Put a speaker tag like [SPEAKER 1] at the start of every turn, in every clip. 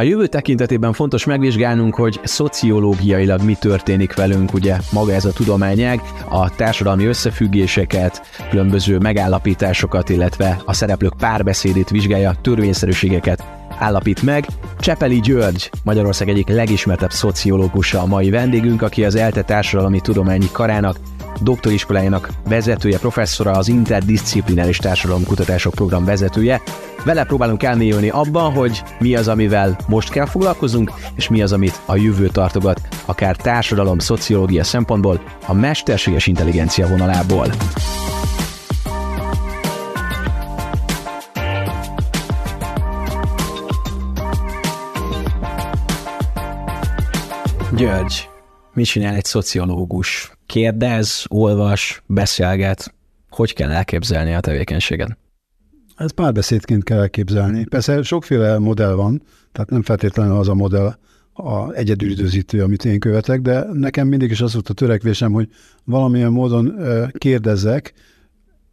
[SPEAKER 1] A jövő tekintetében fontos megvizsgálnunk, hogy szociológiailag mi történik velünk, ugye maga ez a tudományág, a társadalmi összefüggéseket, különböző megállapításokat, illetve a szereplők párbeszédét vizsgálja, törvényszerűségeket állapít meg. Csepeli György, Magyarország egyik legismertebb szociológusa a mai vendégünk, aki az ELTE Társadalmi Tudományi Karának doktoriskolájának vezetője, professzora, az interdisziplináris társadalomkutatások program vezetője. Vele próbálunk elmélyülni abban, hogy mi az, amivel most kell foglalkozunk, és mi az, amit a jövő tartogat, akár társadalom, szociológia szempontból, a mesterséges intelligencia vonalából. György, mit csinál egy szociológus? Kérdez, olvas, beszélget. Hogy kell elképzelni a tevékenységet?
[SPEAKER 2] Ez párbeszédként kell elképzelni. Persze sokféle modell van, tehát nem feltétlenül az a modell a egyedülidőzítő, amit én követek, de nekem mindig is az volt a törekvésem, hogy valamilyen módon kérdezzek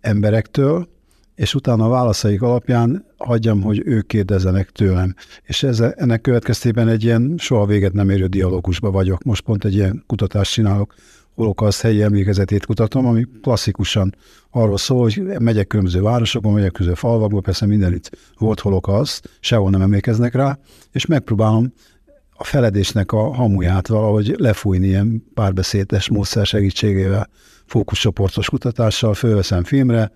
[SPEAKER 2] emberektől, és utána a válaszaik alapján hagyjam, hogy ők kérdezzenek tőlem. És ez, ennek következtében egy ilyen soha véget nem érő dialógusba vagyok. Most pont egy ilyen kutatást csinálok, holokaszt helyi emlékezetét kutatom, ami klasszikusan arról szól, hogy megyek különböző városokban, megyek különböző falvakban, persze mindenütt volt holokaszt, sehol nem emlékeznek rá, és megpróbálom a feledésnek a hamuját valahogy lefújni ilyen párbeszédes módszer segítségével, fókuszcsoportos kutatással, fölveszem filmre,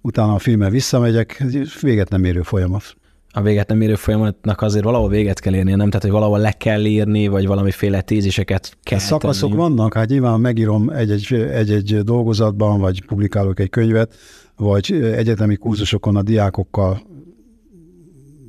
[SPEAKER 2] utána a filmmel visszamegyek, ez véget nem érő folyamat
[SPEAKER 1] a véget nem érő folyamatnak azért valahol véget kell érni, nem? Tehát, hogy valahol le kell írni, vagy valamiféle téziseket kell
[SPEAKER 2] Szakaszok
[SPEAKER 1] tenni.
[SPEAKER 2] vannak, hát nyilván megírom egy-egy, egy-egy dolgozatban, vagy publikálok egy könyvet, vagy egyetemi kurzusokon a diákokkal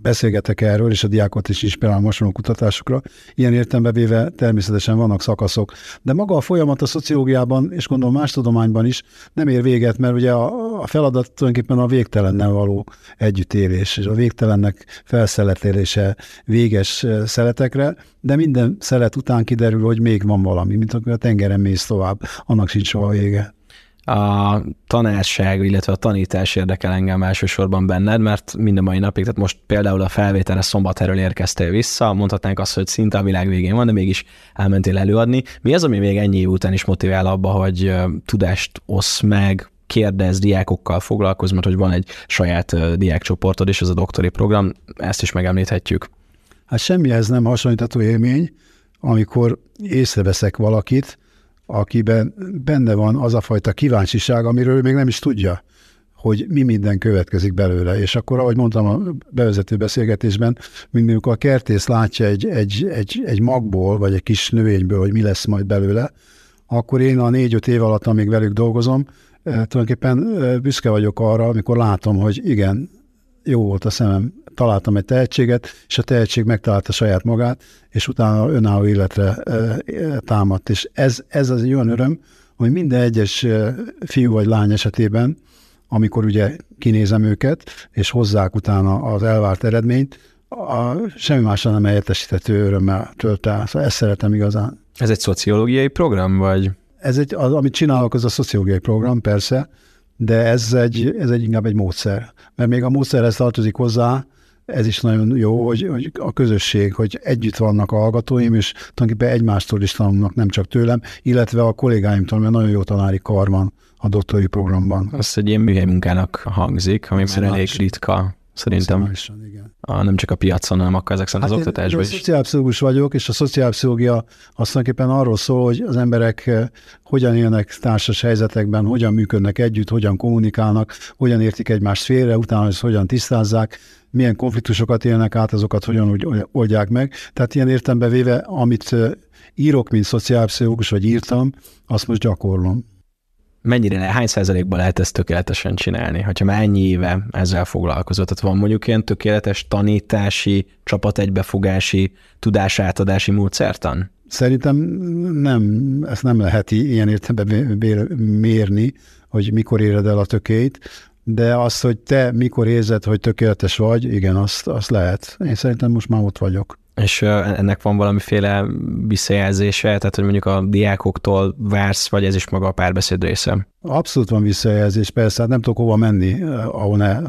[SPEAKER 2] beszélgetek erről, és a diákot is inspirálom hasonló kutatásokra. Ilyen értelembe véve természetesen vannak szakaszok. De maga a folyamat a szociológiában, és gondolom más tudományban is nem ér véget, mert ugye a, a feladat tulajdonképpen a végtelennel való együttélés, és a végtelennek felszeletélése véges szeletekre, de minden szelet után kiderül, hogy még van valami, mint akkor a tengeren mész tovább, annak sincs soha vége
[SPEAKER 1] a tanárság, illetve a tanítás érdekel engem elsősorban benned, mert minden mai napig, tehát most például a felvételre szombathelyről érkeztél vissza, mondhatnánk azt, hogy szinte a világ végén van, de mégis elmentél előadni. Mi az, ami még ennyi év után is motivál abba, hogy tudást osz meg, kérdez, diákokkal foglalkozz, mert hogy van egy saját diákcsoportod, és ez a doktori program, ezt is megemlíthetjük.
[SPEAKER 2] Hát semmihez nem hasonlítható élmény, amikor észreveszek valakit, akiben benne van az a fajta kíváncsiság, amiről még nem is tudja, hogy mi minden következik belőle. És akkor, ahogy mondtam a bevezető beszélgetésben, mint amikor a kertész látja egy, egy, egy, egy magból, vagy egy kis növényből, hogy mi lesz majd belőle, akkor én a négy-öt év alatt, amíg velük dolgozom, eh, tulajdonképpen eh, büszke vagyok arra, amikor látom, hogy igen, jó volt a szemem, találtam egy tehetséget, és a tehetség megtalálta saját magát, és utána önálló életre támadt. És ez, ez az egy olyan öröm, hogy minden egyes fiú vagy lány esetében, amikor ugye kinézem őket, és hozzák utána az elvárt eredményt, a, semmi másra nem helyettesíthető örömmel tölt el. Szóval ezt szeretem igazán.
[SPEAKER 1] Ez egy szociológiai program, vagy?
[SPEAKER 2] Ez egy, az, amit csinálok, az a szociológiai program, persze, de ez egy, ez egy inkább egy módszer. Mert még a módszerhez tartozik hozzá, ez is nagyon jó, hogy, hogy a közösség, hogy együtt vannak a hallgatóim, és tulajdonképpen egymástól is tanulnak, nem csak tőlem, illetve a kollégáimtól, mert nagyon jó tanári kar van a doktori programban.
[SPEAKER 1] Az egy ilyen műhely munkának hangzik, ami már elég ritka Szerintem. igen. A, nem csak a piacon, hanem akkor ezek szerint hát az oktatásban is.
[SPEAKER 2] Szociálpszichológus vagyok, és a szociálpszichológia azt tulajdonképpen arról szól, hogy az emberek eh, hogyan élnek társas helyzetekben, hogyan működnek együtt, hogyan kommunikálnak, hogyan értik egymást félre, utána ezt hogyan tisztázzák, milyen konfliktusokat élnek át, azokat hogyan úgy oldják meg. Tehát ilyen értembe véve, amit eh, írok, mint szociálpszichológus, vagy írtam, azt most gyakorlom
[SPEAKER 1] mennyire, hány százalékban lehet ezt tökéletesen csinálni, hogyha már ennyi éve ezzel foglalkozott? Tehát van mondjuk ilyen tökéletes tanítási, csapategybefogási, tudásátadási módszertan?
[SPEAKER 2] Szerintem nem, ezt nem lehet ilyen értelemben mérni, hogy mikor éred el a tökét, de az, hogy te mikor érzed, hogy tökéletes vagy, igen, azt, azt lehet. Én szerintem most már ott vagyok.
[SPEAKER 1] És ennek van valamiféle visszajelzése, tehát hogy mondjuk a diákoktól vársz, vagy ez is maga a párbeszéd része?
[SPEAKER 2] Abszolút van visszajelzés, persze, hát nem tudok hova menni, ahol ne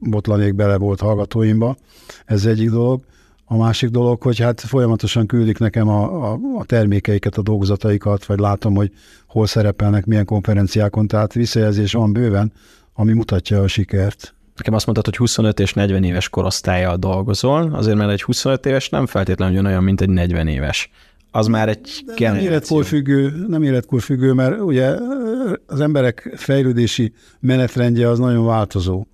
[SPEAKER 2] botlanék bele volt hallgatóimba, ez egyik dolog. A másik dolog, hogy hát folyamatosan küldik nekem a, a, a termékeiket, a dolgozataikat, vagy látom, hogy hol szerepelnek, milyen konferenciákon, tehát visszajelzés van bőven, ami mutatja a sikert.
[SPEAKER 1] Nekem azt mondtad, hogy 25 és 40 éves korosztályjal dolgozol, azért mert egy 25 éves nem feltétlenül olyan, mint egy 40 éves. Az már egy
[SPEAKER 2] nem életkor függő, nem életkor függő, mert ugye az emberek fejlődési menetrendje az nagyon változó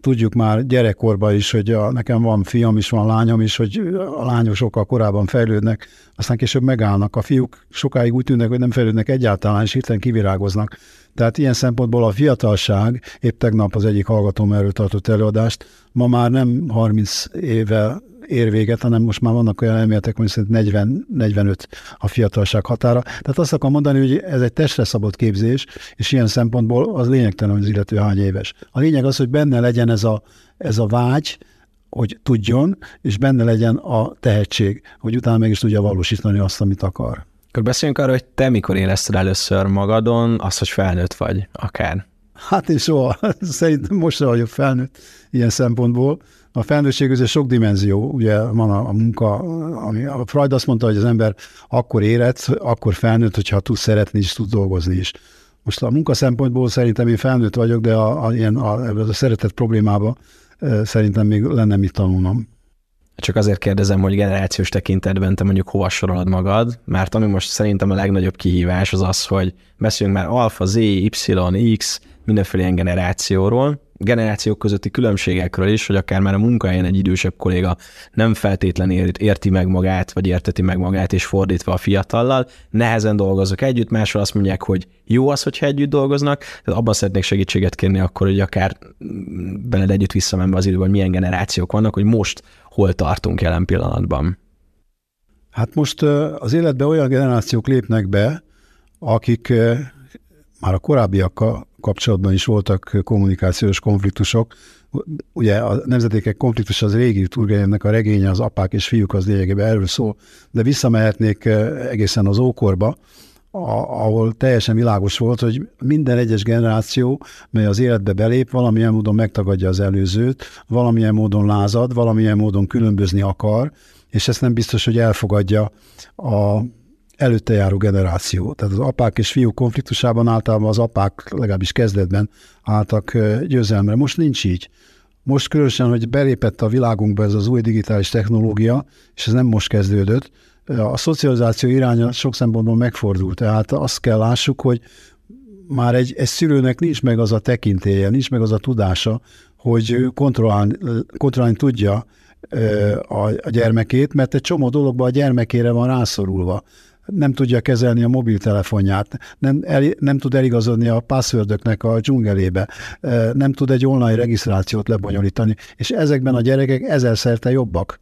[SPEAKER 2] tudjuk már gyerekkorban is, hogy a, nekem van fiam is, van lányom is, hogy a lányok sokkal korábban fejlődnek, aztán később megállnak. A fiúk sokáig úgy tűnnek, hogy nem fejlődnek egyáltalán, és hirtelen kivirágoznak. Tehát ilyen szempontból a fiatalság, épp tegnap az egyik hallgatóm erről tartott előadást, ma már nem 30 éve ér véget, hanem most már vannak olyan elméletek, hogy szerint 40-45 a fiatalság határa. Tehát azt akarom mondani, hogy ez egy testre szabott képzés, és ilyen szempontból az lényegtelen, hogy az illető hány éves. A lényeg az, hogy benne legyen ez a, ez a vágy, hogy tudjon, és benne legyen a tehetség, hogy utána meg is tudja valósítani azt, amit akar.
[SPEAKER 1] Akkor beszéljünk arról, hogy te mikor érezted először magadon azt, hogy felnőtt vagy, akár.
[SPEAKER 2] Hát én soha, szerintem most vagyok felnőtt ilyen szempontból. A felnőttség között sok dimenzió, ugye van a, a munka, ami a Freud azt mondta, hogy az ember akkor éret, akkor felnőtt, hogyha tud szeretni és tud dolgozni is. Most a munka szempontból szerintem én felnőtt vagyok, de a, a, ilyen, a, a szeretet problémába szerintem még lenne mit tanulnom.
[SPEAKER 1] Csak azért kérdezem, hogy generációs tekintetben te mondjuk hova sorolod magad, mert ami most szerintem a legnagyobb kihívás az az, hogy beszéljünk már alfa, Z, Y, X, mindenféle ilyen generációról, generációk közötti különbségekről is, hogy akár már a munkahelyen egy idősebb kolléga nem feltétlenül érti meg magát, vagy érteti meg magát, és fordítva a fiatallal, nehezen dolgozok együtt, máshol azt mondják, hogy jó az, hogyha együtt dolgoznak, tehát abban szeretnék segítséget kérni akkor, hogy akár veled együtt visszamenve az időben, hogy milyen generációk vannak, hogy most hol tartunk jelen pillanatban.
[SPEAKER 2] Hát most az életbe olyan generációk lépnek be, akik már a korábbiakkal kapcsolatban is voltak kommunikációs konfliktusok. Ugye a nemzetékek konfliktus az régi Turgenevnek a regénye, az apák és fiúk az lényegében erről szól, de visszamehetnék eh, egészen az ókorba, ahol teljesen világos volt, hogy minden egyes generáció, mely az életbe belép, valamilyen módon megtagadja az előzőt, valamilyen módon lázad, valamilyen módon különbözni akar, és ezt nem biztos, hogy elfogadja a előtte járó generáció. Tehát az apák és fiúk konfliktusában általában az apák legalábbis kezdetben álltak győzelmre. Most nincs így. Most különösen, hogy belépett a világunkba ez az új digitális technológia, és ez nem most kezdődött, a szocializáció iránya sok szempontból megfordult. Tehát azt kell lássuk, hogy már egy, egy szülőnek nincs meg az a tekintélye, nincs meg az a tudása, hogy kontrollálni, kontrollálni tudja a, a gyermekét, mert egy csomó dologban a gyermekére van rászorulva nem tudja kezelni a mobiltelefonját, nem, el, nem tud eligazodni a passwordöknek a dzsungelébe, nem tud egy online regisztrációt lebonyolítani, és ezekben a gyerekek ezerszer jobbak.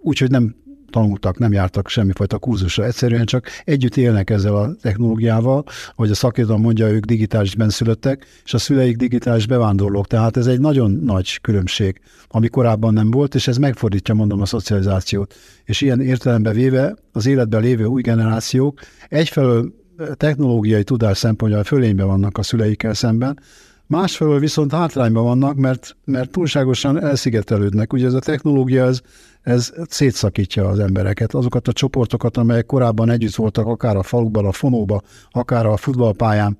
[SPEAKER 2] Úgyhogy nem tanultak, nem jártak semmifajta kurzusra, egyszerűen csak együtt élnek ezzel a technológiával, hogy a szakirodalom mondja, ők digitális benszülöttek, és a szüleik digitális bevándorlók, tehát ez egy nagyon nagy különbség, ami korábban nem volt, és ez megfordítja, mondom, a szocializációt. És ilyen értelembe véve az életben lévő új generációk egyfelől technológiai tudás szempontjából fölényben vannak a szüleikkel szemben, Másfelől viszont hátrányban vannak, mert, mert túlságosan elszigetelődnek. Ugye ez a technológia, ez, ez szétszakítja az embereket, azokat a csoportokat, amelyek korábban együtt voltak, akár a faluban, a fonóban, akár a futballpályán,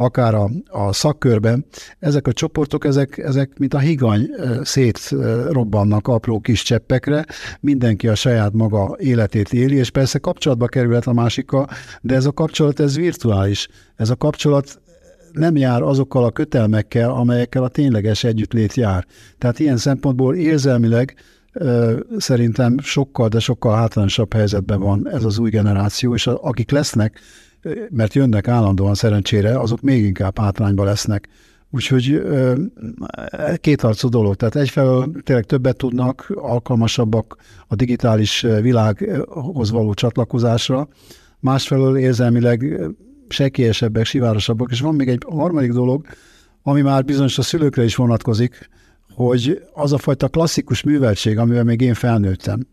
[SPEAKER 2] akár a, a szakkörben, ezek a csoportok, ezek, ezek mint a higany szétrobbannak apró kis cseppekre, mindenki a saját maga életét éli, és persze kapcsolatba kerülhet a másikkal, de ez a kapcsolat, ez virtuális. Ez a kapcsolat nem jár azokkal a kötelmekkel, amelyekkel a tényleges együttlét jár. Tehát ilyen szempontból érzelmileg szerintem sokkal, de sokkal hátrányosabb helyzetben van ez az új generáció, és akik lesznek, mert jönnek állandóan szerencsére, azok még inkább hátrányban lesznek. Úgyhogy kétarcú dolog. Tehát egyfelől tényleg többet tudnak, alkalmasabbak a digitális világhoz való csatlakozásra, másfelől érzelmileg sekélyesebbek, sivárosabbak, és van még egy harmadik dolog, ami már bizonyos a szülőkre is vonatkozik, hogy az a fajta klasszikus műveltség, amivel még én felnőttem,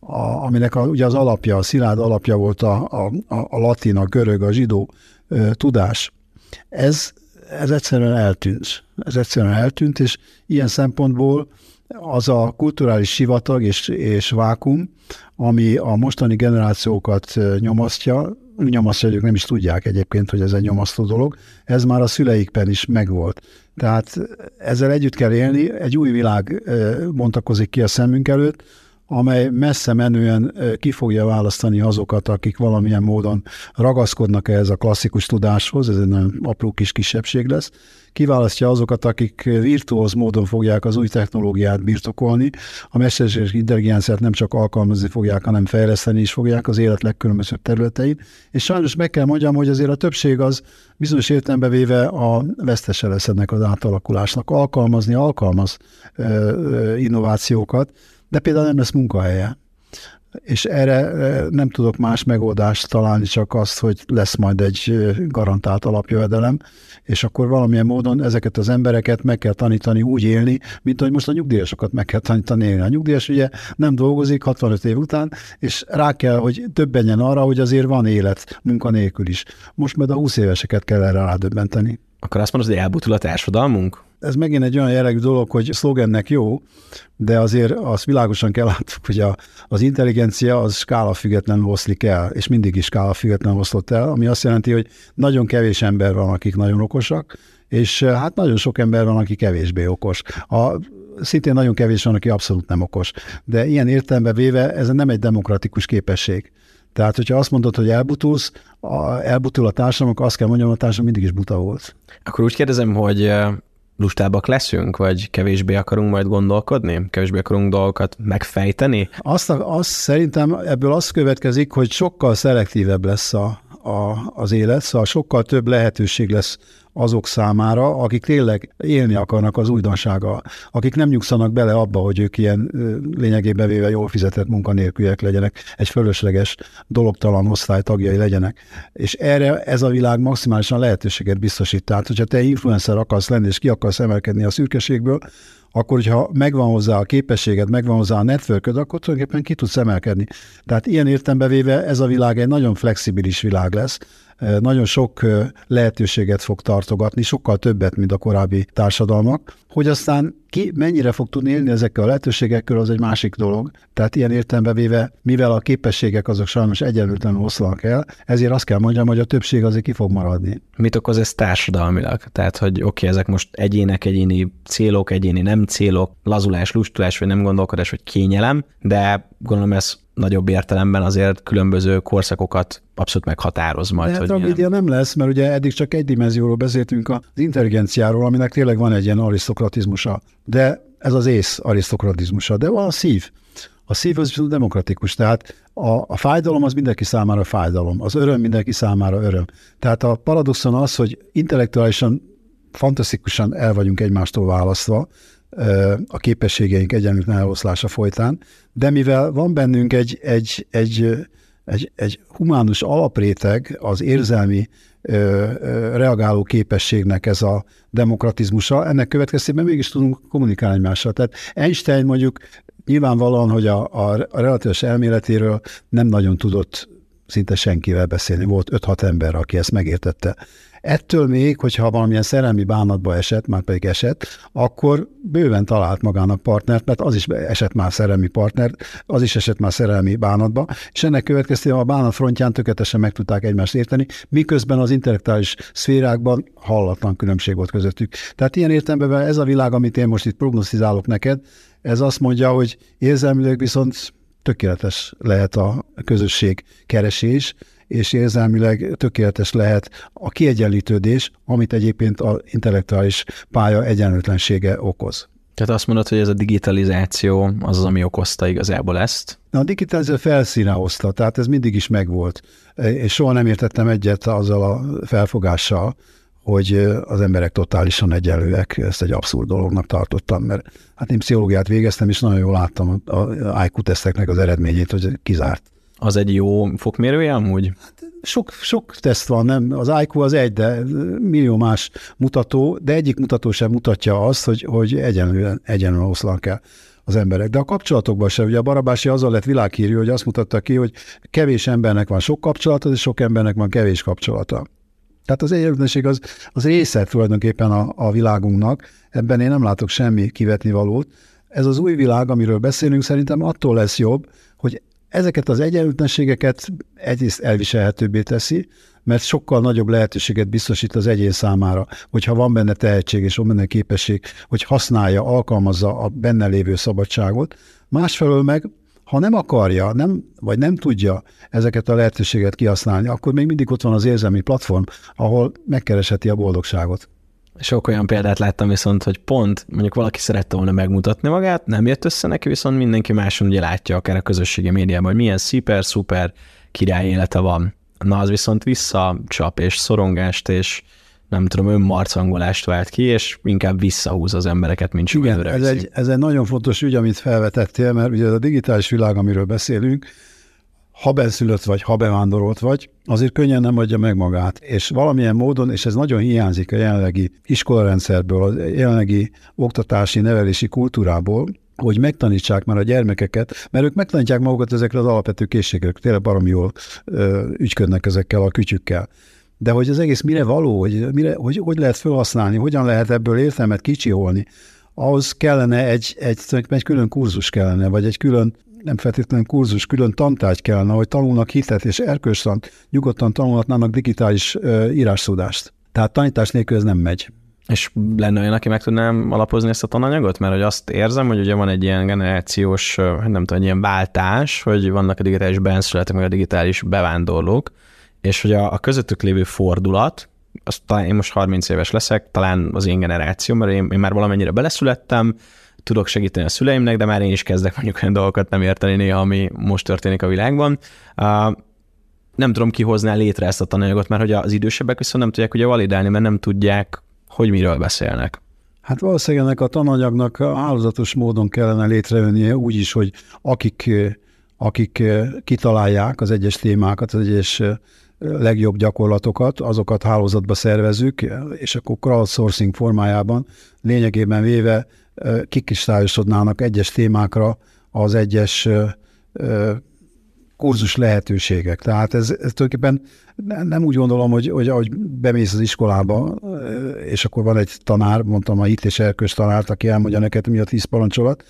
[SPEAKER 2] a, aminek a, ugye az alapja, a szilárd alapja volt a, a, a latin, a görög, a zsidó ö, tudás, ez, ez egyszerűen eltűnt. Ez egyszerűen eltűnt, és ilyen szempontból az a kulturális sivatag és, és vákum, ami a mostani generációkat nyomasztja, ők nem is tudják egyébként, hogy ez egy nyomasztó dolog, ez már a szüleikben is megvolt. Tehát ezzel együtt kell élni, egy új világ bontakozik ki a szemünk előtt, amely messze menően ki fogja választani azokat, akik valamilyen módon ragaszkodnak ehhez a klasszikus tudáshoz, ez egy nagyon apró kis kisebbség lesz, kiválasztja azokat, akik virtuóz módon fogják az új technológiát birtokolni, a mesterséges intelligenciát nem csak alkalmazni fogják, hanem fejleszteni is fogják az élet legkülönbözőbb területein. És sajnos meg kell mondjam, hogy azért a többség az bizonyos értelembe véve a vesztese lesz ennek az átalakulásnak. Alkalmazni alkalmaz innovációkat, de például nem lesz munkahelye. És erre nem tudok más megoldást találni, csak azt, hogy lesz majd egy garantált alapjövedelem, és akkor valamilyen módon ezeket az embereket meg kell tanítani úgy élni, mint hogy most a nyugdíjasokat meg kell tanítani élni. A nyugdíjas ugye nem dolgozik 65 év után, és rá kell, hogy többenjen arra, hogy azért van élet munkanélkül is. Most majd a 20 éveseket kell erre rádöbbenteni.
[SPEAKER 1] Akkor azt mondod, hogy elbutul a társadalmunk?
[SPEAKER 2] Ez megint egy olyan jellegű dolog, hogy szlogennek jó, de azért azt világosan kell látni, hogy a, az intelligencia az skála függetlenül oszlik el, és mindig is skála függetlenül oszlott el, ami azt jelenti, hogy nagyon kevés ember van, akik nagyon okosak, és eh, hát nagyon sok ember van, aki kevésbé okos. A, szintén nagyon kevés van, aki abszolút nem okos. De ilyen értelembe véve ez nem egy demokratikus képesség. Tehát, hogyha azt mondod, hogy elbutulsz, a, elbutul a társadalom, akkor azt kell mondjam, a társadalom mindig is buta volt.
[SPEAKER 1] Akkor úgy kérdezem, hogy eh, lustábbak leszünk, vagy kevésbé akarunk majd gondolkodni? Kevésbé akarunk dolgokat megfejteni?
[SPEAKER 2] Azt, azt szerintem ebből az következik, hogy sokkal szelektívebb lesz a, a, az élet, szóval sokkal több lehetőség lesz azok számára, akik tényleg élni akarnak az újdonsággal, akik nem nyugszanak bele abba, hogy ők ilyen lényegében véve jól fizetett munkanélküliek legyenek, egy fölösleges, dologtalan osztály tagjai legyenek. És erre ez a világ maximálisan lehetőséget biztosít. Tehát, hogyha te influencer akarsz lenni, és ki akarsz emelkedni a szürkeségből, akkor, hogyha megvan hozzá a képességed, megvan hozzá a networköd, akkor tulajdonképpen ki tudsz emelkedni. Tehát ilyen értembe véve ez a világ egy nagyon flexibilis világ lesz, nagyon sok lehetőséget fog tartogatni, sokkal többet, mint a korábbi társadalmak, hogy aztán ki mennyire fog tudni élni ezekkel a lehetőségekkel, az egy másik dolog. Tehát ilyen értelembe véve, mivel a képességek azok sajnos egyenlőtlenül oszlanak el, ezért azt kell mondjam, hogy a többség azért ki fog maradni.
[SPEAKER 1] Mit okoz ez társadalmilag? Tehát, hogy oké, okay, ezek most egyének, egyéni célok, egyéni nem célok, lazulás, lustulás, vagy nem gondolkodás, vagy kényelem, de gondolom ez nagyobb értelemben azért különböző korszakokat abszolút meghatároz majd.
[SPEAKER 2] De hogy tragédia nem lesz, mert ugye eddig csak egy dimenzióról beszéltünk az intelligenciáról, aminek tényleg van egy ilyen arisztokratizmusa. De ez az ész arisztokratizmusa, de van a szív. A szív az demokratikus, tehát a, a fájdalom az mindenki számára fájdalom, az öröm mindenki számára öröm. Tehát a paradoxon az, hogy intellektuálisan fantasztikusan el vagyunk egymástól választva, a képességeink egyenlőtlen eloszlása folytán, de mivel van bennünk egy, egy, egy, egy, egy humánus alapréteg, az érzelmi reagáló képességnek ez a demokratizmusa, ennek következtében mégis tudunk kommunikálni egymással. Tehát Einstein mondjuk nyilvánvalóan, hogy a, a, a relatíves elméletéről nem nagyon tudott szinte senkivel beszélni. Volt 5-6 ember, aki ezt megértette. Ettől még, hogyha valamilyen szerelmi bánatba esett, már pedig esett, akkor bőven talált magának partnert, mert az is esett már szerelmi partner, az is esett már szerelmi bánatba, és ennek következtében a bánat frontján tökéletesen meg tudták egymást érteni, miközben az intellektuális szférákban hallatlan különbség volt közöttük. Tehát ilyen értelemben ez a világ, amit én most itt prognosztizálok neked, ez azt mondja, hogy érzelmileg viszont tökéletes lehet a közösség keresés, és érzelmileg tökéletes lehet a kiegyenlítődés, amit egyébként az intellektuális pálya egyenlőtlensége okoz.
[SPEAKER 1] Tehát azt mondod, hogy ez a digitalizáció az az, ami okozta igazából ezt?
[SPEAKER 2] Na, a digitalizáció felszíne hozta, tehát ez mindig is megvolt. És soha nem értettem egyet azzal a felfogással, hogy az emberek totálisan egyenlőek, ezt egy abszurd dolognak tartottam, mert hát én pszichológiát végeztem, és nagyon jól láttam a IQ teszteknek az eredményét, hogy kizárt.
[SPEAKER 1] Az egy jó fokmérője amúgy? Hát
[SPEAKER 2] sok, sok teszt van, nem? Az IQ az egy, de millió más mutató, de egyik mutató sem mutatja azt, hogy, hogy egyenlően, egyenlően oszlanak el az emberek. De a kapcsolatokban sem, ugye a Barabási azzal lett világhírű, hogy azt mutatta ki, hogy kevés embernek van sok kapcsolata, és sok embernek van kevés kapcsolata. Tehát az egyenlőtlenség az, az része tulajdonképpen a, a világunknak, ebben én nem látok semmi kivetni valót, Ez az új világ, amiről beszélünk, szerintem attól lesz jobb, hogy ezeket az egyenlőtlenségeket egyrészt elviselhetőbbé teszi, mert sokkal nagyobb lehetőséget biztosít az egyén számára, hogyha van benne tehetség és van benne képesség, hogy használja, alkalmazza a benne lévő szabadságot. Másfelől meg, ha nem akarja, nem, vagy nem tudja ezeket a lehetőséget kihasználni, akkor még mindig ott van az érzelmi platform, ahol megkeresheti a boldogságot.
[SPEAKER 1] Sok olyan példát láttam viszont, hogy pont mondjuk valaki szerette volna megmutatni magát, nem jött össze neki, viszont mindenki máson ugye látja akár a közösségi médiában, hogy milyen szuper, szuper király élete van. Na az viszont visszacsap és szorongást és nem tudom, önmarcangolást vált ki, és inkább visszahúz az embereket, mint
[SPEAKER 2] Igen, ez egy, ez egy nagyon fontos ügy, amit felvetettél, mert ugye a digitális világ, amiről beszélünk, ha benszülött vagy, ha bevándorolt vagy, azért könnyen nem adja meg magát. És valamilyen módon, és ez nagyon hiányzik a jelenlegi iskolarendszerből, a jelenlegi oktatási, nevelési kultúrából, hogy megtanítsák már a gyermekeket, mert ők megtanítják magukat ezekre az alapvető készségekre, tényleg baromi jól ö, ügyködnek ezekkel a kütyükkel. De hogy az egész mire való, hogy, mire, hogy, hogy lehet felhasználni, hogyan lehet ebből értelmet kicsiholni, ahhoz kellene egy, egy, egy külön kurzus kellene, vagy egy külön nem feltétlenül kurzus, külön tantárgy kellene, hogy tanulnak hitet és erkölcstant, nyugodtan tanulhatnának digitális uh, írásszódást. Tehát tanítás nélkül ez nem megy.
[SPEAKER 1] És lenne olyan, aki meg tudnám alapozni ezt a tananyagot? Mert hogy azt érzem, hogy ugye van egy ilyen generációs, nem tudom, egy ilyen váltás, hogy vannak a digitális benszületek, meg a digitális bevándorlók, és hogy a, a közöttük lévő fordulat, azt talán én most 30 éves leszek, talán az én generáció, mert én, én már valamennyire beleszülettem, tudok segíteni a szüleimnek, de már én is kezdek mondjuk olyan dolgokat nem érteni néha, ami most történik a világban. Uh, nem tudom kihozni létre ezt a tananyagot, mert hogy az idősebbek viszont nem tudják ugye validálni, mert nem tudják, hogy miről beszélnek.
[SPEAKER 2] Hát valószínűleg ennek a tananyagnak állazatos módon kellene létrejönnie úgy is, hogy akik, akik kitalálják az egyes témákat, az egyes legjobb gyakorlatokat, azokat hálózatba szervezzük, és akkor crowdsourcing formájában lényegében véve kikristályosodnának egyes témákra az egyes kurzus lehetőségek. Tehát ez, ez tulajdonképpen nem úgy gondolom, hogy, hogy ahogy bemész az iskolába, és akkor van egy tanár, mondtam a itt és erkös tanárt, aki elmondja neked, mi a tíz parancsolat.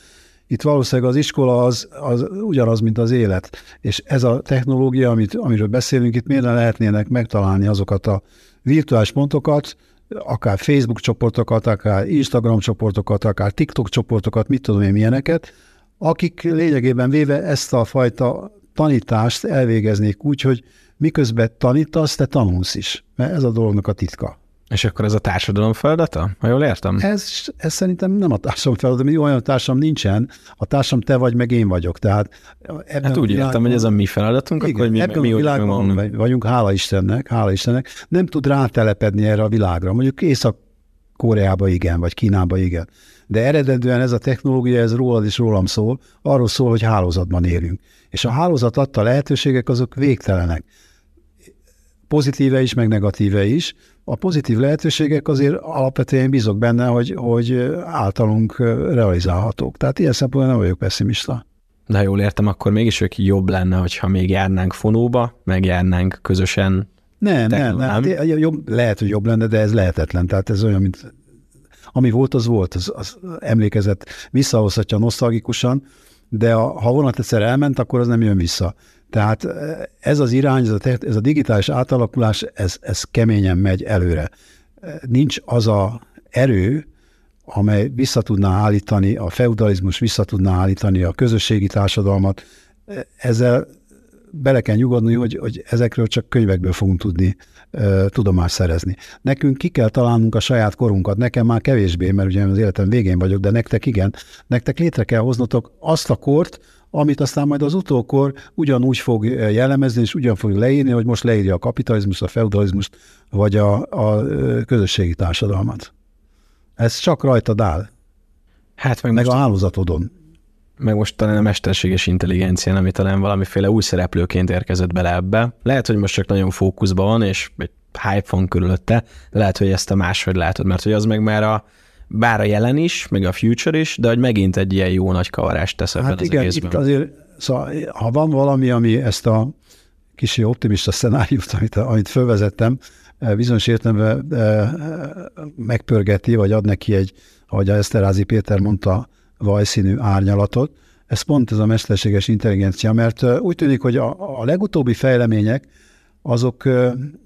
[SPEAKER 2] Itt valószínűleg az iskola az, az ugyanaz, mint az élet. És ez a technológia, amit, amiről beszélünk, itt miért lehetnének megtalálni azokat a virtuális pontokat, akár Facebook csoportokat, akár Instagram csoportokat, akár TikTok csoportokat, mit tudom én milyeneket, akik lényegében véve ezt a fajta tanítást elvégeznék úgy, hogy miközben tanítasz, te tanulsz is, mert ez a dolognak a titka.
[SPEAKER 1] És akkor ez a társadalom feladata? Ha jól értem?
[SPEAKER 2] Ez, ez szerintem nem a társadalom feladata, mert olyan társadalom nincsen, a társadalom te vagy, meg én vagyok. Tehát
[SPEAKER 1] ebben hát úgy világban, értem, hogy ez a mi feladatunk, igen, akkor mi,
[SPEAKER 2] ebben
[SPEAKER 1] mi
[SPEAKER 2] a világban mi vagyunk, hála Istennek, hála Istennek, nem tud rátelepedni erre a világra. Mondjuk észak Koreába igen, vagy Kínába igen. De eredetően ez a technológia, ez rólad és rólam szól, arról szól, hogy hálózatban élünk. És a hálózat adta lehetőségek azok végtelenek. Pozitíve is, meg negatíve is. A pozitív lehetőségek azért alapvetően bízok benne, hogy, hogy általunk realizálhatók. Tehát ilyen szempontból nem vagyok pessimista.
[SPEAKER 1] De jól értem, akkor mégis ők jobb lenne, hogyha még járnánk fonóba, meg járnánk közösen
[SPEAKER 2] nem, nem, nem. Hát jobb, lehet, hogy jobb lenne, de ez lehetetlen. Tehát ez olyan, mint ami volt, az volt, az, az emlékezett, visszahozhatja nosztalgikusan, de a, ha vonat egyszer elment, akkor az nem jön vissza. Tehát ez az irány, ez a, digitális átalakulás, ez, ez keményen megy előre. Nincs az a erő, amely vissza tudná állítani a feudalizmus, vissza tudná állítani a közösségi társadalmat. Ezzel bele kell nyugodni, hogy, hogy ezekről csak könyvekből fogunk tudni e, tudomást szerezni. Nekünk ki kell találnunk a saját korunkat, nekem már kevésbé, mert ugye az életem végén vagyok, de nektek igen, nektek létre kell hoznotok azt a kort, amit aztán majd az utókor ugyanúgy fog jellemezni, és ugyan fog leírni, hogy most leírja a kapitalizmus, a feudalizmust, vagy a, a közösségi társadalmat. Ez csak rajtad áll. Hát meg, meg a hálózatodon
[SPEAKER 1] meg most talán a mesterséges intelligencia, ami talán valamiféle új szereplőként érkezett bele ebbe. Lehet, hogy most csak nagyon fókuszban van, és egy hype van körülötte, de lehet, hogy ezt a máshogy látod, mert hogy az meg már a, bár a jelen is, meg a future is, de hogy megint egy ilyen jó nagy kavarást tesz ebben hát az igen, egészben.
[SPEAKER 2] Itt azért, szóval, ha van valami, ami ezt a kicsi optimista szenáriót, amit, amit fölvezettem, eh, bizonyos értelemben eh, megpörgeti, vagy ad neki egy, ahogy a Eszterázi Péter mondta, vajszínű árnyalatot. Ez pont ez a mesterséges intelligencia, mert úgy tűnik, hogy a, a legutóbbi fejlemények azok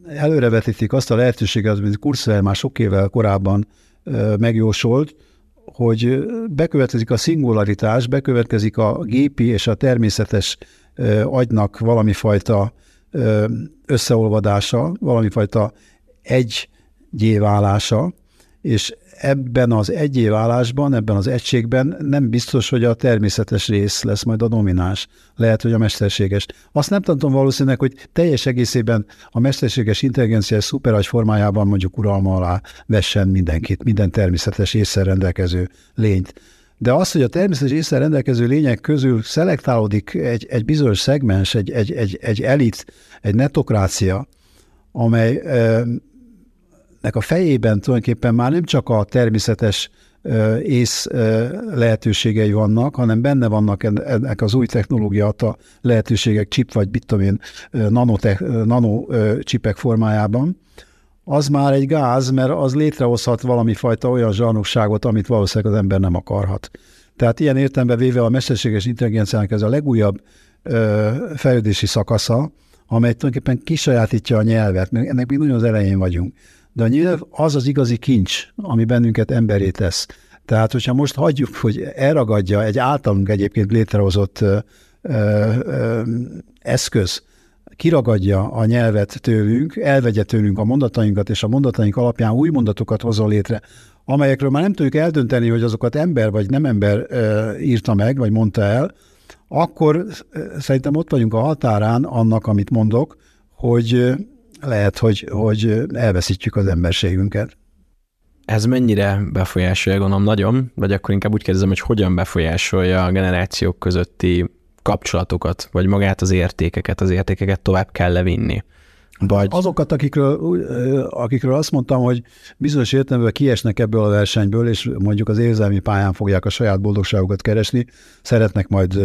[SPEAKER 2] előrevetítik azt a lehetőséget, amit Kurzweil már sok évvel korábban megjósolt, hogy bekövetkezik a szingularitás, bekövetkezik a gépi és a természetes agynak valami fajta összeolvadása, valami fajta egygyéválása, és ebben az egyéválásban, ebben az egységben nem biztos, hogy a természetes rész lesz majd a domináns. Lehet, hogy a mesterséges. Azt nem tudom valószínűleg, hogy teljes egészében a mesterséges intelligencia szuperagy formájában mondjuk uralma alá vessen mindenkit, minden természetes észre rendelkező lényt. De az, hogy a természetes észre rendelkező lények közül szelektálódik egy, egy bizonyos szegmens, egy, egy, egy, egy elit, egy netokrácia, amely a fejében tulajdonképpen már nem csak a természetes ész lehetőségei vannak, hanem benne vannak ennek az új technológia a lehetőségek, chip vagy mit tudom én, nano csipek formájában, az már egy gáz, mert az létrehozhat valami fajta olyan zsarnokságot, amit valószínűleg az ember nem akarhat. Tehát ilyen értelemben véve a mesterséges intelligenciának ez a legújabb ö, fejlődési szakasza, amely tulajdonképpen kisajátítja a nyelvet, mert ennek még nagyon az elején vagyunk. De a nyelv az az igazi kincs, ami bennünket emberé tesz. Tehát, hogyha most hagyjuk, hogy elragadja egy általunk egyébként létrehozott ö, ö, eszköz, kiragadja a nyelvet tőlünk, elvegye tőlünk a mondatainkat, és a mondataink alapján új mondatokat hozol létre, amelyekről már nem tudjuk eldönteni, hogy azokat ember vagy nem ember írta meg, vagy mondta el, akkor szerintem ott vagyunk a határán annak, amit mondok, hogy lehet, hogy, hogy elveszítjük az emberségünket.
[SPEAKER 1] Ez mennyire befolyásolja, gondolom nagyon, vagy akkor inkább úgy kérdezem, hogy hogyan befolyásolja a generációk közötti kapcsolatokat, vagy magát az értékeket, az értékeket tovább kell levinni.
[SPEAKER 2] Vagy... Azokat, akikről, akikről azt mondtam, hogy bizonyos értelemben kiesnek ebből a versenyből, és mondjuk az érzelmi pályán fogják a saját boldogságukat keresni, szeretnek majd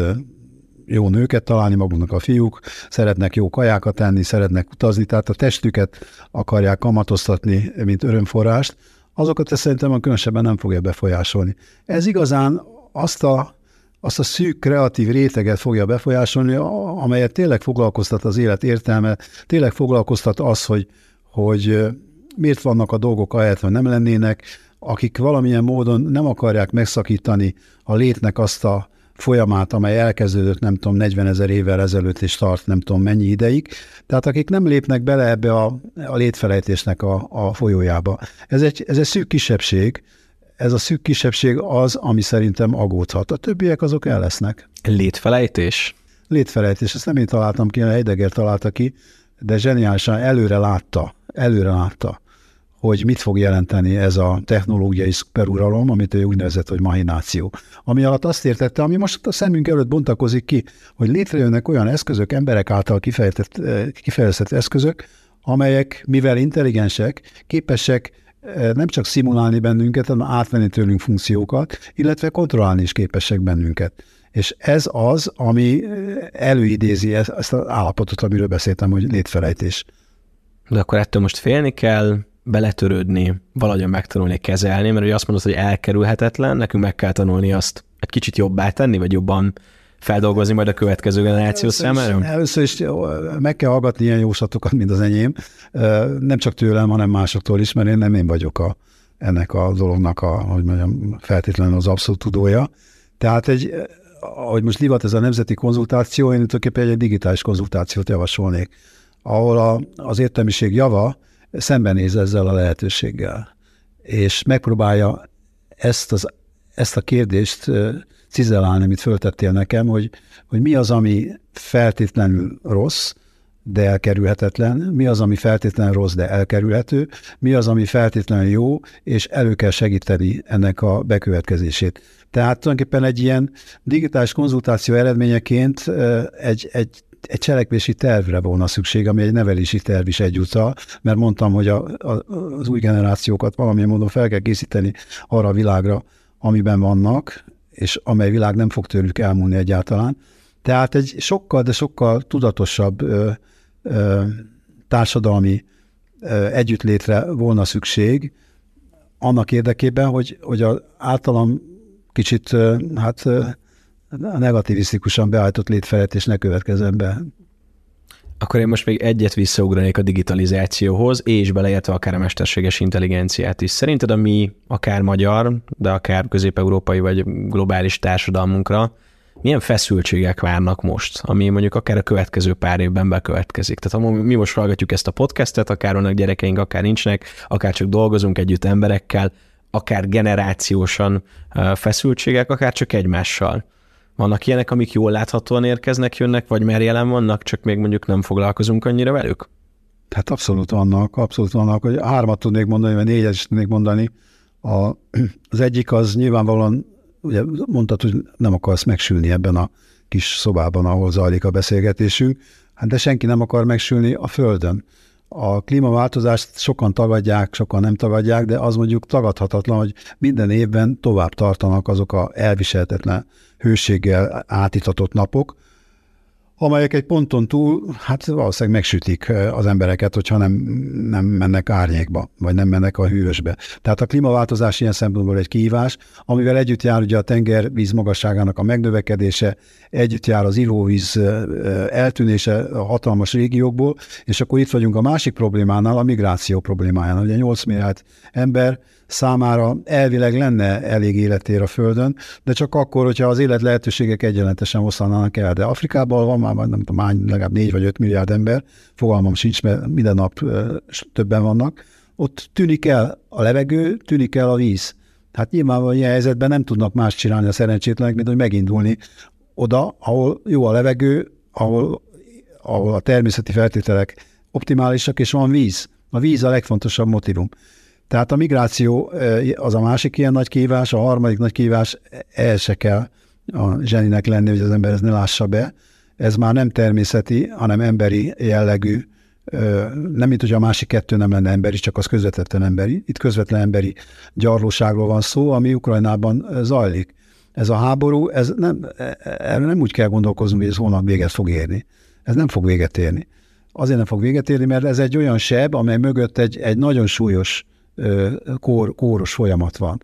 [SPEAKER 2] jó nőket találni maguknak a fiúk, szeretnek jó kajákat enni, szeretnek utazni, tehát a testüket akarják kamatoztatni, mint örömforrást, azokat ezt szerintem különösebben nem fogja befolyásolni. Ez igazán azt a azt a szűk kreatív réteget fogja befolyásolni, amelyet tényleg foglalkoztat az élet értelme, tényleg foglalkoztat az, hogy, hogy miért vannak a dolgok ahelyett, hogy nem lennének, akik valamilyen módon nem akarják megszakítani a létnek azt a folyamát, amely elkezdődött nem tudom 40 ezer évvel ezelőtt és tart nem tudom mennyi ideig, tehát akik nem lépnek bele ebbe a, a létfelejtésnek a, a folyójába. Ez egy, ez egy szűk kisebbség, ez a szűk kisebbség az, ami szerintem agódhat. A többiek azok el lesznek.
[SPEAKER 1] Létfelejtés?
[SPEAKER 2] Létfelejtés, ezt nem én találtam ki, Heidegger találta ki, de zseniálisan előre látta, előre látta, hogy mit fog jelenteni ez a technológiai szuperuralom, amit ő úgynevezett, hogy mahináció. Ami alatt azt értette, ami most a szemünk előtt bontakozik ki, hogy létrejönnek olyan eszközök, emberek által kifejtett, kifejezett eszközök, amelyek, mivel intelligensek, képesek nem csak szimulálni bennünket, hanem átvenni tőlünk funkciókat, illetve kontrollálni is képesek bennünket. És ez az, ami előidézi ezt az állapotot, amiről beszéltem, hogy létfelejtés.
[SPEAKER 1] De akkor ettől most félni kell, beletörődni, valahogyan megtanulni kezelni, mert ugye azt mondod, hogy elkerülhetetlen, nekünk meg kell tanulni azt egy kicsit jobbá tenni, vagy jobban feldolgozni majd a következő generáció számára?
[SPEAKER 2] Először is meg kell hallgatni ilyen jóslatokat, mint az enyém. Nem csak tőlem, hanem másoktól is, mert én nem én vagyok a, ennek a dolognak, a, hogy mondjam, feltétlenül az abszolút tudója. Tehát egy, ahogy most divat ez a nemzeti konzultáció, én tulajdonképpen egy digitális konzultációt javasolnék, ahol a, az értelmiség java szembenéz ezzel a lehetőséggel, és megpróbálja ezt, az, ezt a kérdést cizelálni, amit föltettél nekem, hogy, hogy mi az, ami feltétlenül rossz, de elkerülhetetlen, mi az, ami feltétlenül rossz, de elkerülhető, mi az, ami feltétlenül jó, és elő kell segíteni ennek a bekövetkezését. Tehát tulajdonképpen egy ilyen digitális konzultáció eredményeként egy, egy egy cselekvési tervre volna szükség, ami egy nevelési terv is egyúttal, mert mondtam, hogy a, a, az új generációkat valamilyen módon fel kell készíteni arra a világra, amiben vannak, és amely világ nem fog tőlük elmúlni egyáltalán. Tehát egy sokkal, de sokkal tudatosabb ö, ö, társadalmi ö, együttlétre volna szükség annak érdekében, hogy, hogy az általam kicsit hát negativisztikusan beállított létfelet, ne következzen be.
[SPEAKER 1] Akkor én most még egyet visszaugranék a digitalizációhoz, és beleértve akár a mesterséges intelligenciát is. Szerinted a mi, akár magyar, de akár közép-európai vagy globális társadalmunkra milyen feszültségek várnak most, ami mondjuk akár a következő pár évben bekövetkezik. Tehát ha mi most hallgatjuk ezt a podcastet, akár vannak gyerekeink, akár nincsnek, akár csak dolgozunk együtt emberekkel, akár generációsan feszültségek, akár csak egymással. Vannak ilyenek, amik jól láthatóan érkeznek, jönnek, vagy már jelen vannak, csak még mondjuk nem foglalkozunk annyira velük?
[SPEAKER 2] Hát abszolút vannak, abszolút vannak, hogy hármat tudnék mondani, vagy négyet is tudnék mondani. A, az egyik az nyilvánvalóan, ugye mondtad, hogy nem akarsz megsülni ebben a kis szobában, ahol zajlik a beszélgetésünk, hát de senki nem akar megsülni a Földön. A klímaváltozást sokan tagadják, sokan nem tagadják, de az mondjuk tagadhatatlan, hogy minden évben tovább tartanak azok a elviselhetetlen hőséggel átitatott napok, amelyek egy ponton túl, hát valószínűleg megsütik az embereket, hogyha nem, nem mennek árnyékba, vagy nem mennek a hűvösbe. Tehát a klímaváltozás ilyen szempontból egy kihívás, amivel együtt jár ugye a tengervíz magasságának a megnövekedése, együtt jár az ivóvíz eltűnése a hatalmas régiókból, és akkor itt vagyunk a másik problémánál, a migráció problémájánál. Ugye 8 milliárd ember számára elvileg lenne elég életér a Földön, de csak akkor, hogyha az élet lehetőségek egyenletesen oszlanának el. De Afrikában van már nem tudom, hány, legalább 4 vagy 5 milliárd ember, fogalmam sincs, mert minden nap többen vannak, ott tűnik el a levegő, tűnik el a víz. Hát nyilvánvalóan ilyen helyzetben nem tudnak más csinálni a szerencsétlenek, mint hogy megindulni oda, ahol jó a levegő, ahol, ahol a természeti feltételek optimálisak, és van víz. A víz a legfontosabb motivum. Tehát a migráció az a másik ilyen nagy kívás, a harmadik nagy kívás, ehhez se kell a zseninek lenni, hogy az ember ezt ne lássa be. Ez már nem természeti, hanem emberi jellegű, nem mint hogy a másik kettő nem lenne emberi, csak az közvetetten emberi. Itt közvetlen emberi gyarlóságról van szó, ami Ukrajnában zajlik. Ez a háború, ez nem, e, erre nem úgy kell gondolkozni, hogy ez holnap véget fog érni. Ez nem fog véget érni. Azért nem fog véget érni, mert ez egy olyan seb, amely mögött egy, egy nagyon súlyos kór, kóros folyamat van,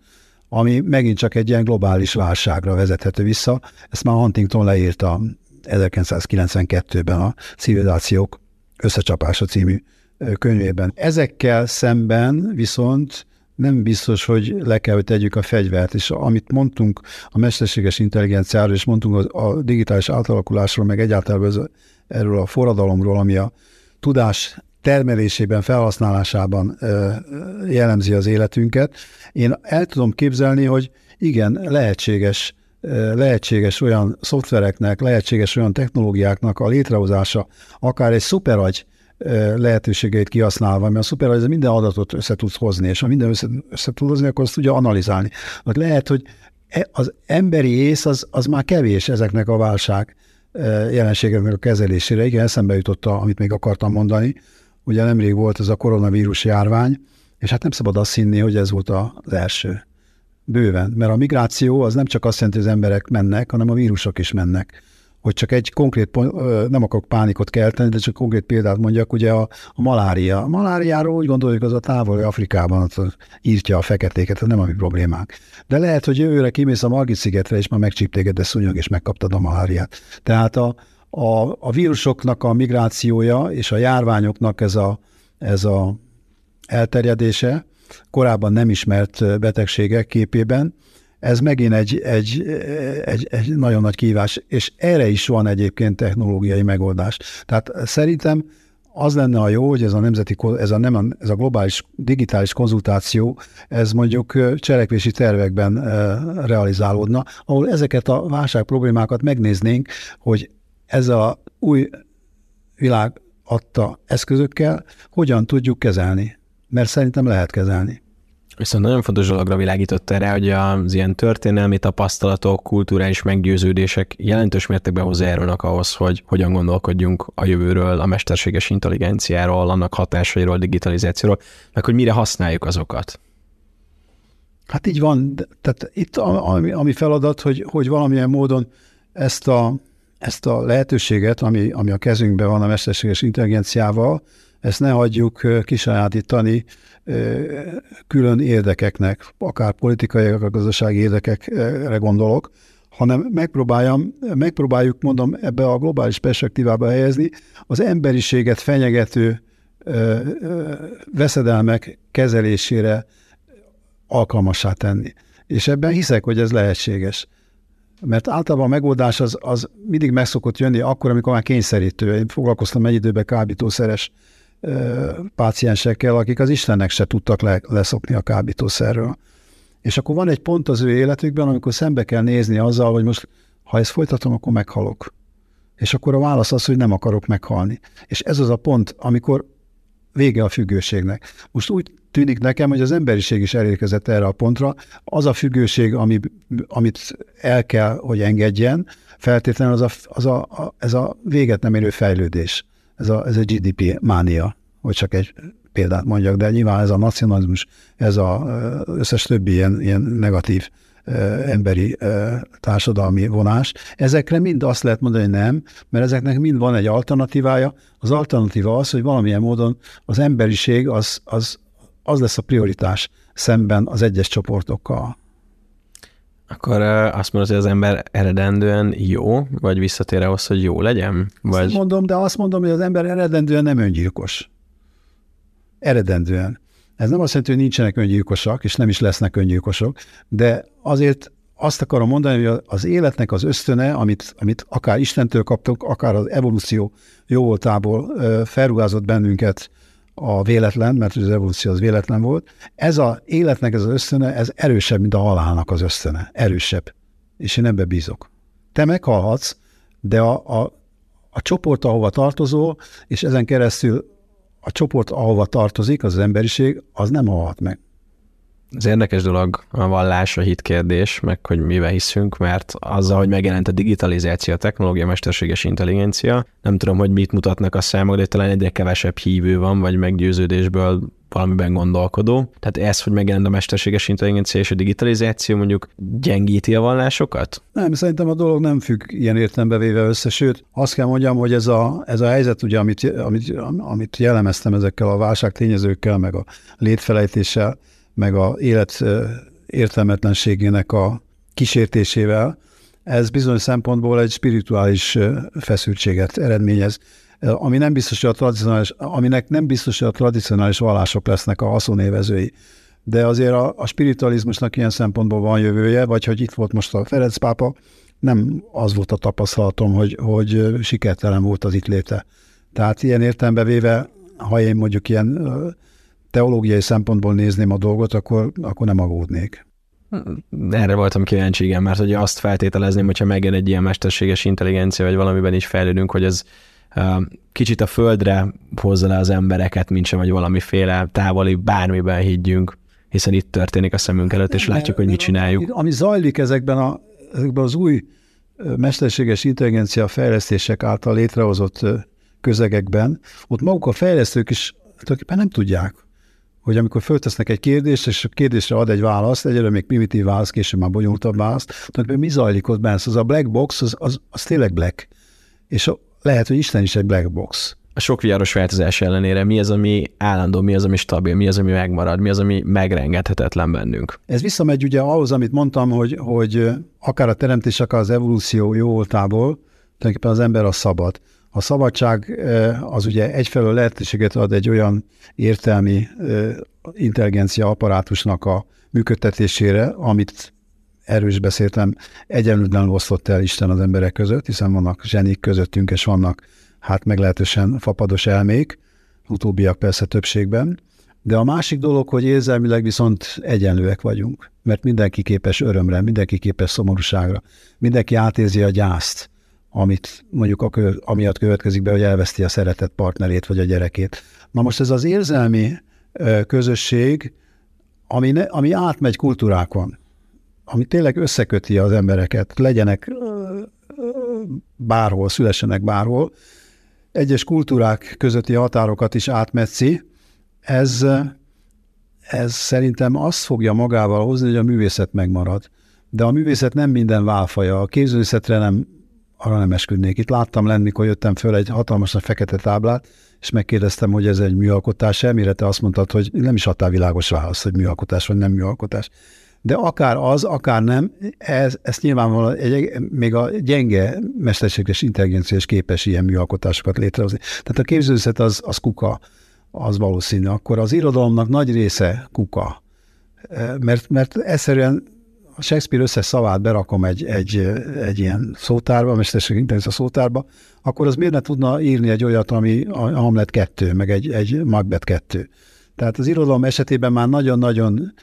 [SPEAKER 2] ami megint csak egy ilyen globális válságra vezethető vissza. Ezt már Huntington leírta 1992-ben a Civilizációk összecsapása című könyvében. Ezekkel szemben viszont nem biztos, hogy le kell, hogy tegyük a fegyvert, és amit mondtunk a mesterséges intelligenciáról, és mondtunk a digitális átalakulásról, meg egyáltalán erről a forradalomról, ami a tudás termelésében, felhasználásában jellemzi az életünket. Én el tudom képzelni, hogy igen, lehetséges, lehetséges olyan szoftvereknek, lehetséges olyan technológiáknak a létrehozása, akár egy szuperagy lehetőségeit kihasználva, mert a szuperagy minden adatot össze tudsz hozni, és ha minden össze, össze tud hozni, akkor azt tudja analizálni. Vagy lehet, hogy e, az emberi ész az, az már kevés ezeknek a válság jelenségeknek a kezelésére. Igen, eszembe jutott, amit még akartam mondani, Ugye nemrég volt ez a koronavírus járvány, és hát nem szabad azt hinni, hogy ez volt az első. Bőven, mert a migráció az nem csak azt jelenti, hogy az emberek mennek, hanem a vírusok is mennek. Hogy csak egy konkrét, nem akarok pánikot kelteni, de csak konkrét példát mondjak, ugye a, a malária. A maláriáról úgy gondoljuk, az a távoli Afrikában írtja a feketéket, nem a mi problémánk. De lehet, hogy jövőre kimész a Margit szigetre, és már megcsíptéged, de szúnyog, és megkaptad a maláriát. Tehát a, a, a vírusoknak a migrációja és a járványoknak ez a, ez a elterjedése korábban nem ismert betegségek képében, ez megint egy, egy, egy, egy nagyon nagy kívás, és erre is van egyébként technológiai megoldás. Tehát szerintem az lenne a jó, hogy ez a nemzeti, ez a, nem, ez a globális digitális konzultáció, ez mondjuk cselekvési tervekben realizálódna, ahol ezeket a válság problémákat megnéznénk, hogy ez a új világ adta eszközökkel hogyan tudjuk kezelni. Mert szerintem lehet kezelni.
[SPEAKER 1] Viszont nagyon fontos dologra világította rá, hogy az ilyen történelmi tapasztalatok, kulturális meggyőződések jelentős mértékben hozzájárulnak ahhoz, hogy hogyan gondolkodjunk a jövőről, a mesterséges intelligenciáról, annak hatásairól, digitalizációról, meg hogy mire használjuk azokat.
[SPEAKER 2] Hát így van, tehát itt ami, ami feladat, hogy, hogy valamilyen módon ezt a ezt a lehetőséget, ami, ami a kezünkben van a mesterséges intelligenciával, ezt ne hagyjuk kisajátítani külön érdekeknek, akár politikai, akár gazdasági érdekekre gondolok, hanem megpróbáljam, megpróbáljuk, mondom, ebbe a globális perspektívába helyezni az emberiséget fenyegető veszedelmek kezelésére alkalmassá tenni. És ebben hiszek, hogy ez lehetséges. Mert általában a megoldás az, az mindig meg szokott jönni akkor, amikor már kényszerítő. Én foglalkoztam egy időben kábítószeres páciensekkel, akik az Istennek se tudtak le, leszokni a kábítószerről. És akkor van egy pont az ő életükben, amikor szembe kell nézni azzal, hogy most ha ezt folytatom, akkor meghalok. És akkor a válasz az, hogy nem akarok meghalni. És ez az a pont, amikor vége a függőségnek. Most úgy tűnik nekem, hogy az emberiség is elérkezett erre a pontra. Az a függőség, ami, amit el kell, hogy engedjen, feltétlenül az a, az a, a, ez a véget nem érő fejlődés. Ez a, ez a GDP mánia, hogy csak egy példát mondjak, de nyilván ez a nacionalizmus, ez az összes többi ilyen, ilyen negatív emberi társadalmi vonás. Ezekre mind azt lehet mondani, hogy nem, mert ezeknek mind van egy alternatívája. Az alternatíva az, hogy valamilyen módon az emberiség az, az, az lesz a prioritás szemben az egyes csoportokkal.
[SPEAKER 1] Akkor azt mondod, hogy az ember eredendően jó, vagy visszatér ahhoz, hogy jó legyen? Vagy...
[SPEAKER 2] Azt mondom, de azt mondom, hogy az ember eredendően nem öngyilkos. Eredendően. Ez nem azt jelenti, hogy nincsenek öngyilkosak, és nem is lesznek öngyilkosok, de azért azt akarom mondani, hogy az életnek az ösztöne, amit, amit akár Istentől kaptunk, akár az evolúció jóvoltából felruházott bennünket a véletlen, mert az evolúció az véletlen volt, ez az életnek ez az ösztöne, ez erősebb, mint a halálnak az ösztöne. Erősebb. És én ebbe bízok. Te meghalhatsz, de a, a, a csoport, ahova tartozol, és ezen keresztül a csoport, ahova tartozik, az, az emberiség, az nem halhat meg.
[SPEAKER 1] Ez érdekes dolog a vallás, a hit kérdés, meg hogy mivel hiszünk, mert azzal, hogy megjelent a digitalizáció, a technológia, mesterséges intelligencia, nem tudom, hogy mit mutatnak a számok, de talán egyre kevesebb hívő van, vagy meggyőződésből valamiben gondolkodó. Tehát ez, hogy megjelent a mesterséges intelligencia és a digitalizáció mondjuk gyengíti a vallásokat?
[SPEAKER 2] Nem, szerintem a dolog nem függ ilyen értelembe véve össze, sőt, azt kell mondjam, hogy ez a, ez a helyzet, ugye, amit, amit, amit jellemeztem ezekkel a válságtényezőkkel, meg a létfelejtéssel, meg a élet értelmetlenségének a kísértésével, ez bizonyos szempontból egy spirituális feszültséget eredményez, ami nem biztos, hogy a tradicionális, aminek nem biztos, hogy a tradicionális vallások lesznek a haszonévezői. De azért a, a spiritualizmusnak ilyen szempontból van jövője, vagy hogy itt volt most a Ferenc pápa, nem az volt a tapasztalatom, hogy, hogy sikertelen volt az itt léte. Tehát ilyen értelembe véve, ha én mondjuk ilyen teológiai szempontból nézném a dolgot, akkor, akkor nem aggódnék.
[SPEAKER 1] Erre voltam kíváncsi, igen, mert hogy azt feltételezném, hogyha megjön egy ilyen mesterséges intelligencia, vagy valamiben is fejlődünk, hogy ez kicsit a földre hozza le az embereket, mint sem, hogy valamiféle távoli bármiben higgyünk, hiszen itt történik a szemünk előtt, és látjuk, hogy mit csináljuk.
[SPEAKER 2] Ami zajlik ezekben, a, ezekben az új mesterséges intelligencia fejlesztések által létrehozott közegekben, ott maguk a fejlesztők is tulajdonképpen nem tudják, hogy amikor föltesznek egy kérdést, és a kérdésre ad egy választ, egyre még primitív válasz, később már bonyolultabb választ, tehát mi zajlik ott benne? Az a black box, az, az, az tényleg black. És a, lehet, hogy Isten is egy black box.
[SPEAKER 1] A sok viharos változás ellenére mi az, ami állandó, mi az, ami stabil, mi az, ami megmarad, mi az, ami megrengethetetlen bennünk?
[SPEAKER 2] Ez visszamegy ugye ahhoz, amit mondtam, hogy, hogy akár a teremtés, akár az evolúció jó voltából, tulajdonképpen az ember a szabad. A szabadság az ugye egyfelől lehetőséget ad egy olyan értelmi intelligencia apparátusnak a működtetésére, amit erről is beszéltem, egyenlőtlenül osztott el Isten az emberek között, hiszen vannak zsenik közöttünk, és vannak hát meglehetősen fapados elmék, utóbbiak persze többségben, de a másik dolog, hogy érzelmileg viszont egyenlőek vagyunk, mert mindenki képes örömre, mindenki képes szomorúságra, mindenki átérzi a gyászt, amit mondjuk a kö, amiatt következik be, hogy elveszti a szeretett partnerét vagy a gyerekét. Na most ez az érzelmi közösség, ami, ne, ami átmegy kultúrákon, ami tényleg összeköti az embereket, legyenek bárhol, szülessenek bárhol, egyes kultúrák közötti határokat is átmetszi, ez, ez szerintem azt fogja magával hozni, hogy a művészet megmarad. De a művészet nem minden válfaja. A képzőművészetre nem arra nem esküdnék. Itt láttam lenni, mikor jöttem föl egy hatalmas fekete táblát, és megkérdeztem, hogy ez egy műalkotás-e, mire te azt mondtad, hogy nem is adtál világos választ, hogy műalkotás vagy nem műalkotás. De akár az, akár nem, ez, ezt nyilvánvalóan egy, még a gyenge mesterséges intelligencia is képes ilyen műalkotásokat létrehozni. Tehát a képzőzet az, az kuka, az valószínű. Akkor az irodalomnak nagy része kuka. Mert, mert egyszerűen a Shakespeare összes szavát berakom egy, egy, egy ilyen szótárba, mesterséges intelligencia szótárba, akkor az miért ne tudna írni egy olyat, ami a Hamlet 2, meg egy, egy Macbeth 2. Tehát az irodalom esetében már nagyon-nagyon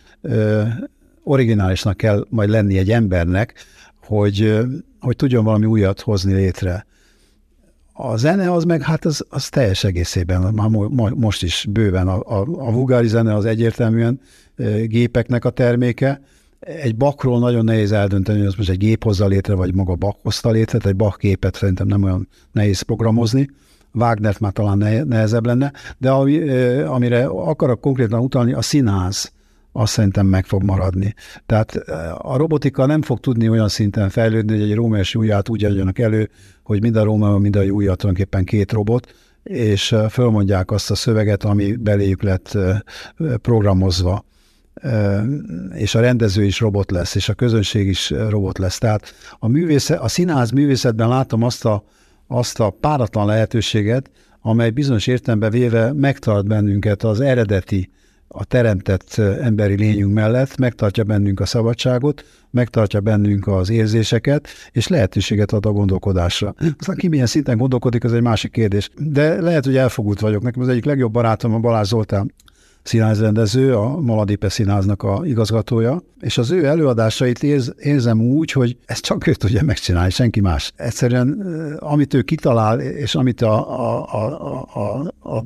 [SPEAKER 2] originálisnak kell majd lenni egy embernek, hogy, hogy tudjon valami újat hozni létre. A zene az meg, hát az, az teljes egészében, már most is bőven a, a, a vulgári zene az egyértelműen gépeknek a terméke. Egy bakról nagyon nehéz eldönteni, hogy az most egy gép hozza létre, vagy maga bak hozta létre, egy bak képet szerintem nem olyan nehéz programozni. Wagnert már talán nehezebb lenne, de ami, amire akarok konkrétan utalni, a színház azt szerintem meg fog maradni. Tehát eh, a robotika nem fog tudni olyan szinten fejlődni, hogy egy és Júliát úgy adjanak elő, hogy mind a Rómeó, mind a Júlia tulajdonképpen két robot, és fölmondják azt a szöveget, ami beléjük lett programozva és a rendező is robot lesz, és a közönség is robot lesz. Tehát a, művészet, a színház művészetben látom azt a, azt a páratlan lehetőséget, amely bizonyos értelemben véve megtart bennünket az eredeti a teremtett emberi lényünk mellett megtartja bennünk a szabadságot, megtartja bennünk az érzéseket, és lehetőséget ad a gondolkodásra. Aztán ki milyen szinten gondolkodik, az egy másik kérdés. De lehet, hogy elfogult vagyok. Nekem az egyik legjobb barátom a Balázs Zoltán színházrendező, a Maladipe színháznak a igazgatója, és az ő előadásait érz, érzem úgy, hogy ezt csak ő tudja megcsinálni, senki más. Egyszerűen, amit ő kitalál, és amit a, a, a, a, a,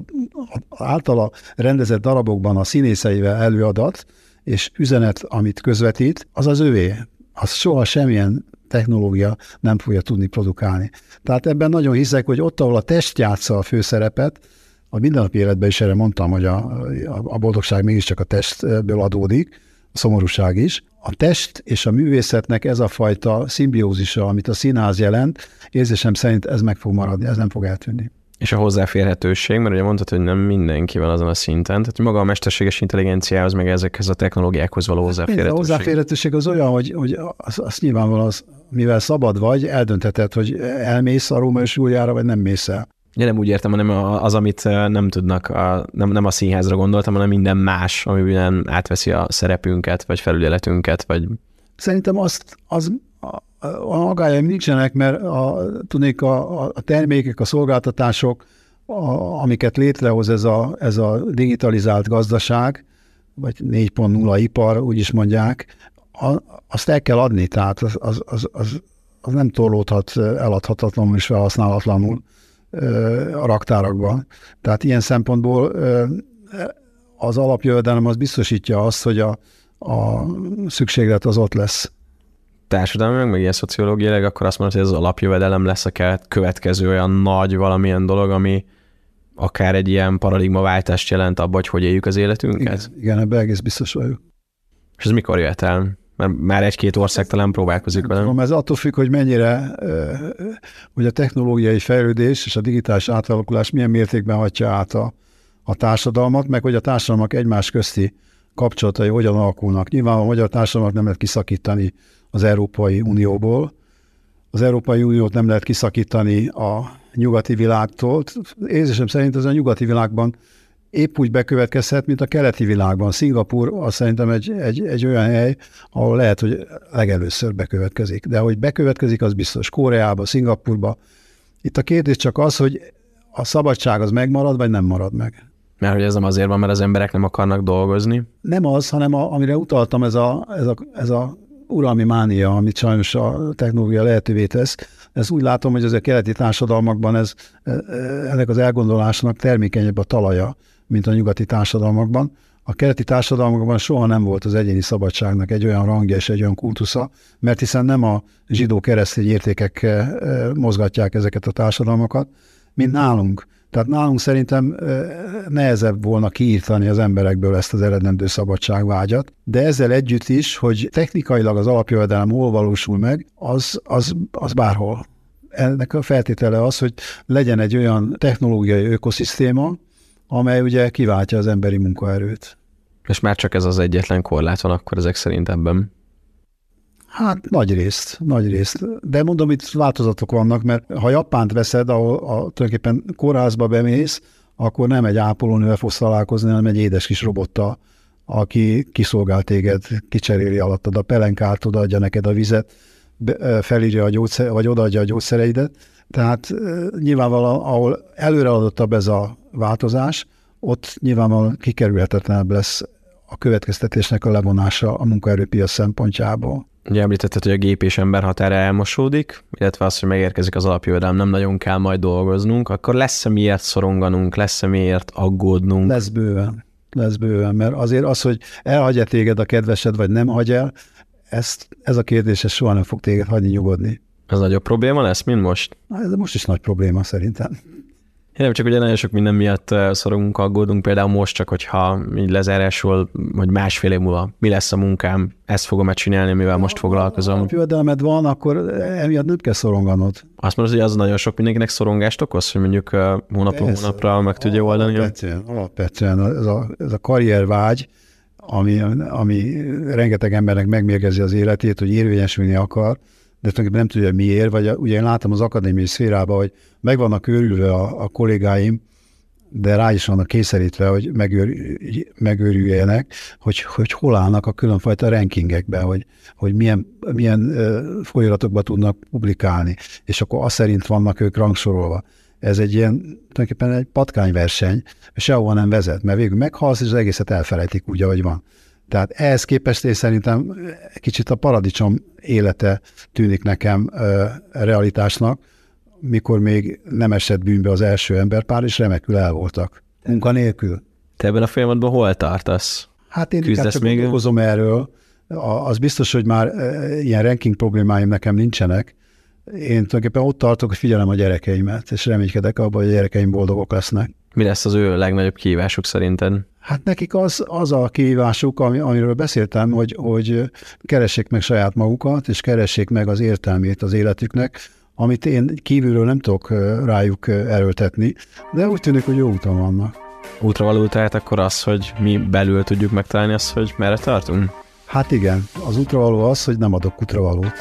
[SPEAKER 2] a általa rendezett darabokban a színészeivel előadat, és üzenet, amit közvetít, az az övé. Az soha semmilyen technológia nem fogja tudni produkálni. Tehát ebben nagyon hiszek, hogy ott, ahol a test játsza a főszerepet, a mindennapi életben is erre mondtam, hogy a, a boldogság mégiscsak a testből adódik, a szomorúság is. A test és a művészetnek ez a fajta szimbiózisa, amit a színház jelent, érzésem szerint ez meg fog maradni, ez nem fog eltűnni.
[SPEAKER 1] És a hozzáférhetőség, mert ugye mondtad, hogy nem mindenki van azon a szinten, tehát maga a mesterséges intelligenciához, meg ezekhez a technológiákhoz való hozzáférhetőség. A
[SPEAKER 2] hozzáférhetőség az olyan, hogy, hogy az, az nyilvánvalóan az, mivel szabad vagy, eldöntheted, hogy elmész a Róma és Júliára, vagy nem mész el.
[SPEAKER 1] Ja, nem úgy értem, hanem az, amit nem tudnak, a, nem, nem a színházra gondoltam, hanem minden más, amiben átveszi a szerepünket, vagy felügyeletünket, vagy...
[SPEAKER 2] Szerintem azt, az, a magájaim nincsenek, mert a, tudnék a, a termékek, a szolgáltatások, a, amiket létrehoz ez a, ez a digitalizált gazdaság, vagy 4.0 ipar, úgy is mondják, a, azt el kell adni, tehát az, az, az, az, az nem torlódhat eladhatatlanul és felhasználatlanul a raktárakban. Tehát ilyen szempontból az alapjövedelem az biztosítja azt, hogy a, a szükséglet az ott lesz.
[SPEAKER 1] Társadalmi, meg, ilyen szociológiailag, akkor azt mondod, hogy ez az alapjövedelem lesz a következő olyan nagy valamilyen dolog, ami akár egy ilyen paradigmaváltást jelent abba, hogy hogy éljük az életünket?
[SPEAKER 2] Igen, igen ebbe egész biztos vagyok.
[SPEAKER 1] És ez mikor jöhet el? Mert már egy-két ország talán próbálkozik vele.
[SPEAKER 2] Tudom, ez attól függ, hogy mennyire, hogy a technológiai fejlődés és a digitális átalakulás milyen mértékben hatja át a, a társadalmat, meg hogy a társadalmak egymás közti kapcsolatai hogyan alakulnak. Nyilván a magyar társadalmat nem lehet kiszakítani az Európai Unióból, az Európai Uniót nem lehet kiszakítani a nyugati világtól. Érzésem szerint az a nyugati világban épp úgy bekövetkezhet, mint a keleti világban. Szingapur az szerintem egy, egy, egy olyan hely, ahol lehet, hogy legelőször bekövetkezik. De hogy bekövetkezik, az biztos. Koreába, Szingapurba. Itt a kérdés csak az, hogy a szabadság az megmarad, vagy nem marad meg.
[SPEAKER 1] Mert hogy ez nem azért van, mert az emberek nem akarnak dolgozni?
[SPEAKER 2] Nem az, hanem a, amire utaltam, ez a, ez a, ez a uralmi mánia, amit sajnos a technológia lehetővé tesz. Ez úgy látom, hogy ez a keleti társadalmakban ez, e, e, ennek az elgondolásnak termékenyebb a talaja mint a nyugati társadalmakban. A keleti társadalmakban soha nem volt az egyéni szabadságnak egy olyan rangja és egy olyan kultusza, mert hiszen nem a zsidó-keresztény értékek eh, eh, mozgatják ezeket a társadalmakat, mint nálunk. Tehát nálunk szerintem eh, nehezebb volna kiírtani az emberekből ezt az eredendő szabadságvágyat, de ezzel együtt is, hogy technikailag az alapjövedelem hol valósul meg, az, az, az bárhol ennek a feltétele az, hogy legyen egy olyan technológiai ökoszisztéma, amely ugye kiváltja az emberi munkaerőt.
[SPEAKER 1] És már csak ez az egyetlen korlát van akkor ezek szerint ebben.
[SPEAKER 2] Hát nagy részt, nagy részt. De mondom, itt változatok vannak, mert ha Japánt veszed, ahol a, tulajdonképpen kórházba bemész, akkor nem egy ápolónővel fogsz találkozni, hanem egy édes kis robottal, aki kiszolgál téged, kicseréli alattad a pelenkát, odaadja neked a vizet, felírja a gyógyszer, vagy odaadja a gyógyszereidet. Tehát nyilvánvalóan, ahol előreadottabb ez a változás, ott nyilvánvalóan kikerülhetetlenebb lesz a következtetésnek a levonása a munkaerőpiac szempontjából.
[SPEAKER 1] Ugye említetted, hogy a gép és ember határa elmosódik, illetve az, hogy megérkezik az alapjövedelem, nem nagyon kell majd dolgoznunk, akkor lesz-e miért szoronganunk, lesz-e miért aggódnunk?
[SPEAKER 2] Lesz bőven, lesz bőven, mert azért az, hogy elhagyja téged a kedvesed, vagy nem hagy el, ezt, ez a kérdés ez soha nem fog téged hagyni nyugodni.
[SPEAKER 1] Ez nagyobb probléma lesz, mint most?
[SPEAKER 2] Ez most is nagy probléma szerintem.
[SPEAKER 1] Én nem csak ugye nagyon sok minden miatt szorongunk, aggódunk, például most csak, hogyha így lezárásul, hogy másfél év múlva mi lesz a munkám, ezt fogom-e csinálni, mivel most foglalkozom. Ha
[SPEAKER 2] jövedelmed van, akkor emiatt nem kell szoronganod.
[SPEAKER 1] Azt mondod, hogy az nagyon sok mindenkinek szorongást okoz, hogy mondjuk hónapról hónapra meg tudja oldani?
[SPEAKER 2] Alapvetően, alapvetően ez a, ez a karriervágy, ami, ami rengeteg embernek megmérgezi az életét, hogy érvényesülni akar, tulajdonképpen nem tudja miért, vagy ugye én látom az akadémiai szférában, hogy meg vannak őrülve a, a kollégáim, de rá is vannak kényszerítve, hogy megőr, megőrüljenek, hogy, hogy hol állnak a különfajta rankingekben, hogy, hogy milyen, milyen folyamatokban tudnak publikálni, és akkor azt szerint vannak ők rangsorolva. Ez egy ilyen, tulajdonképpen egy patkányverseny, sehova nem vezet, mert végül meghalsz, és az egészet elfelejtik úgy, ahogy van. Tehát ehhez képest én szerintem kicsit a paradicsom élete tűnik nekem realitásnak, mikor még nem esett bűnbe az első emberpár, és remekül el voltak. Munkanélkül.
[SPEAKER 1] Te ebben a folyamatban hol tartasz?
[SPEAKER 2] Hát én inkább csak még hozom erről. Az biztos, hogy már ilyen ranking problémáim nekem nincsenek. Én tulajdonképpen ott tartok, hogy figyelem a gyerekeimet, és reménykedek abban, hogy a gyerekeim boldogok lesznek.
[SPEAKER 1] Mi lesz az ő legnagyobb kihívásuk szerinted?
[SPEAKER 2] Hát nekik az, az a kihívásuk, ami, amiről beszéltem, hogy, hogy keressék meg saját magukat, és keressék meg az értelmét az életüknek, amit én kívülről nem tudok rájuk erőltetni, de úgy tűnik, hogy jó úton vannak.
[SPEAKER 1] Útra való tehát akkor az, hogy mi belül tudjuk megtalálni azt, hogy merre tartunk?
[SPEAKER 2] Hát igen, az útravaló az, hogy nem adok útravalót.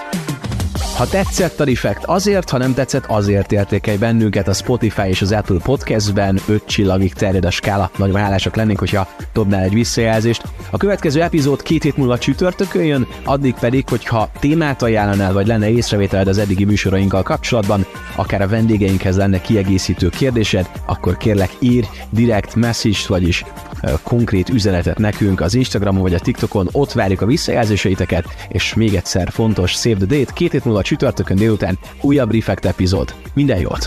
[SPEAKER 1] Ha tetszett a Defekt, azért, ha nem tetszett, azért értékelj bennünket a Spotify és az Apple Podcastben, 5 csillagig terjed a skála. Nagyon hálásak lennénk, hogyha dobnál egy visszajelzést. A következő epizód két hét múlva csütörtökön jön, addig pedig, hogyha témát ajánlanál, vagy lenne észrevételed az eddigi műsorainkkal kapcsolatban, akár a vendégeinkhez lenne kiegészítő kérdésed, akkor kérlek ír direkt message vagyis konkrét üzenetet nekünk az Instagramon vagy a TikTokon, ott várjuk a visszajelzéseiteket, és még egyszer fontos Save the Date, két hét múlva csütörtökön délután újabb Refekt epizód. Minden jót!